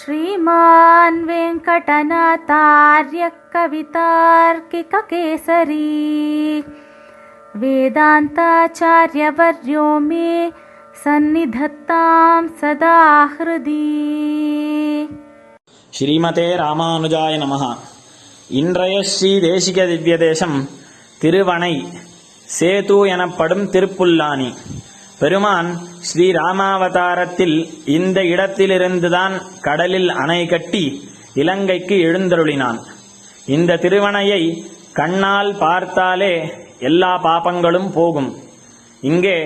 श्रीमान् वेङ्कटनाथार्यः कवितार्किककेसरी वेदान्ताचार्यवर्यो मे सन्निधत्तां सदा हृदि ஸ்ரீமதே ராமானுஜாய நமஹ இன்றைய ஸ்ரீ தேசிக திவ்ய தேசம் திருவணை சேது எனப்படும் திருப்புல்லானி பெருமான் ஸ்ரீ ராமாவதாரத்தில் இந்த இடத்திலிருந்துதான் கடலில் அணை கட்டி இலங்கைக்கு எழுந்தருளினான். இந்த திருவணையை கண்ணால் பார்த்தாலே எல்லா பாபங்களும் போகும். இங்கே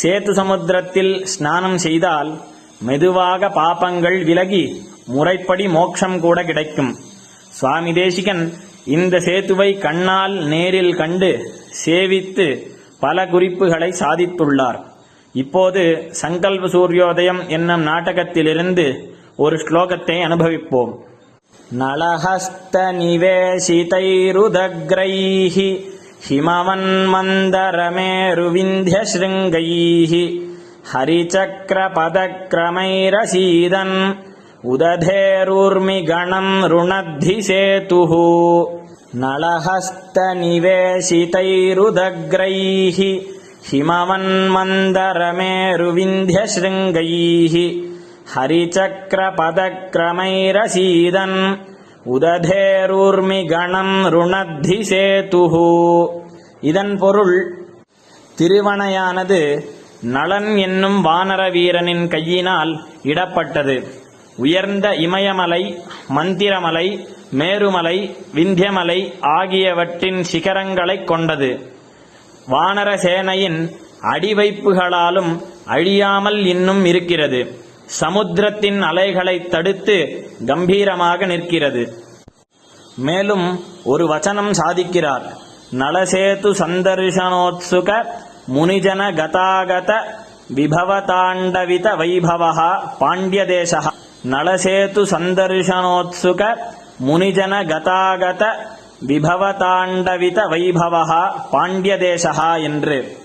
சேத்து சமுத்திரத்தில் ஸ்நானம் செய்தால் மெதுவாக பாபங்கள் விலகி முறைப்படி மோட்சம் கூட கிடைக்கும். சுவாமி தேசிகன் இந்த சேத்துவை கண்ணால் நேரில் கண்டு சேவித்து பல குறிப்புகளை சாதித்துள்ளார். இப்போது சங்கல்ப சூரியோதயம் என்னும் நாடகத்திலிருந்து ஒரு ஸ்லோகத்தை அனுபவிப்போம் நளஹஸ்த நிவேசிதைருதக்ரைः हिमवन्मन्दरमेरुविन्ध्यशृङ्गैः हरिचक्रपदक्रमैरसीदन् उदधेरूर्मिगणम् रुणद्धि सेतुः नलहस्तनिवेशितैरुदग्रैः हिमवन्मन्दरमेरुविन्ध्यशृङ्गैः हरिचक्रपदक्रमैरसीदन् உததேரூர்மிகணம் ருணத்தி சேதுஹு இதன் பொருள் திருவணையானது நளன் என்னும் வானர வீரனின் கையினால் இடப்பட்டது உயர்ந்த இமயமலை மந்திரமலை மேருமலை விந்தியமலை ஆகியவற்றின் சிகரங்களைக் கொண்டது வானர சேனையின் அடிவைப்புகளாலும் அழியாமல் இன்னும் இருக்கிறது. சமுத்திரத்தின் அலைகளை தடுத்து கம்பீரமாக நிற்கிறது. மேலும் ஒரு வச்சனம் சாதிக்கிறார். நலசேது சந்தர்ஷனோத்சுக முனிஜன கதாகத விபவதாண்டவித வைபவா பாண்டிய தேசா நலசேது சந்தர்ஷனோத்சுக முனிஜன கதாகத விபவதாண்டவித வைபவா பாண்டிய தேசா என்று.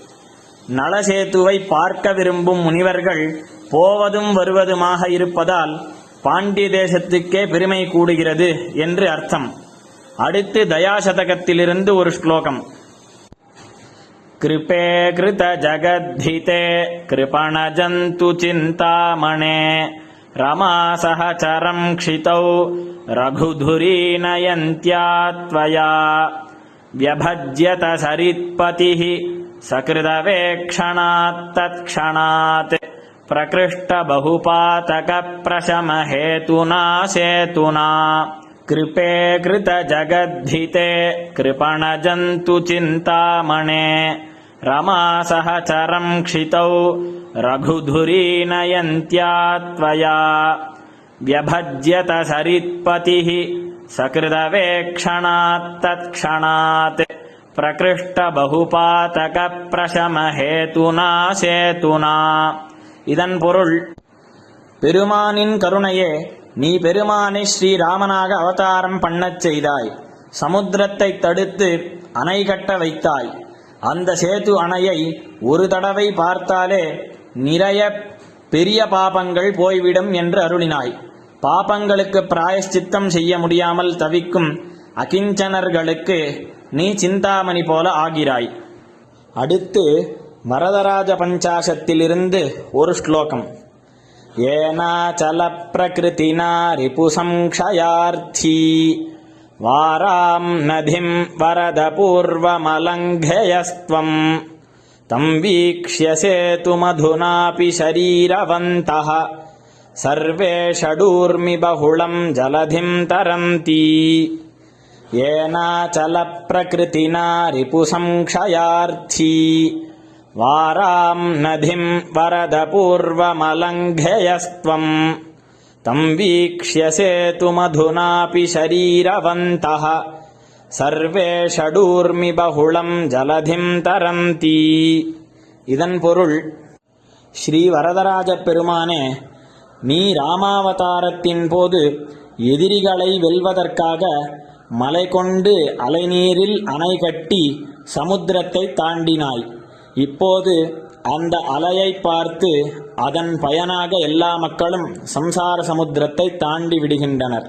நலசேத்துவை பார்க்க விரும்பும் முனிவர்கள் போவதும் வருவதுமாக இருப்பதால் பாண்டிய தேசத்துக்கே பெருமை கூடுகிறது என்று அர்த்தம். அடுத்து தயாசதகத்திலிருந்து ஒரு ஸ்லோகம். கிருபே கிருத ஜகத்திதே சிந்தாமணே रमासहचरम् क्षितौ रघुधुरीनयन्त्या त्वया। व्यभज्यत व्यभज्यतसरित्पतिः सकृतवेक्षणात्तत्क्षणात् प्रकृष्टबहुपातकप्रशमहेतुना सेतुना। कृपे कृतजगद्धिते कृपणजन्तु चिन्तामणे। रमासहचरम् क्षितौ रघुधुरीनयन्त्या त्वया व्यभज्यत सरित्पतिः सकृदवेक्षणात् तत्क्षणात् பிரகிருஷ்டபகுபாதகப்பிரசமஹேதுனா சேதுனா இதன் பொருள் பெருமானின் கருணையே நீ பெருமானை ஸ்ரீராமனாக அவதாரம் பண்ணச் செய்தாய் சமுத்திரத்தை தடுத்து அணை கட்ட வைத்தாய் அந்த சேது அணையை ஒரு தடவை பார்த்தாலே நிறைய பெரிய பாபங்கள் போய்விடும் என்று அருளினாய். பாபங்களுக்கு பிராயஷ்சித்தம் செய்ய முடியாமல் தவிக்கும் அகிஞ்சனர்களுக்கு நீ சிந்தாமணி போல ஆகிறாய். அடுத்து வரதராஜ பஞ்சாசத்திலிருந்து ஒரு ஸ்லோகம். ஏனாச்சல பிரகிருதினா ரிபுசம்ஷயார்த்தி வாராம் நதிம் வரத பூர்வமலங்கயஸ்துவம் तम् वीक्ष्यसे तुमधुनापि शरीरवन्तः। सर्वे षडूर्मि बहुलम् जलधिम् तरन्ती येनाचलप्रकृतिना रिपुसंक्षयार्थी वाराम् नधिम् वरदपूर्वमलङ्घेयस्त्वम् तम् वीक्ष्यसे तुमधुनापि शरीरवन्तः। சர்வே ஷடூர்மி பகுளம் ஜலதிம் தரந்தி. இதன் பொருள் ஸ்ரீ வரதராஜ பெருமானே நீ ராமாவதாரத்தின் போது எதிரிகளை வெல்வதற்காக மலை கொண்டு அலைநீரில் அணை கட்டி சமுத்திரத்தை தாண்டினாய். இப்போது அந்த அலையை பார்த்து அதன் பயனாக எல்லா மக்களும் சம்சார சமுத்திரத்தை தாண்டி விடுகின்றனர்.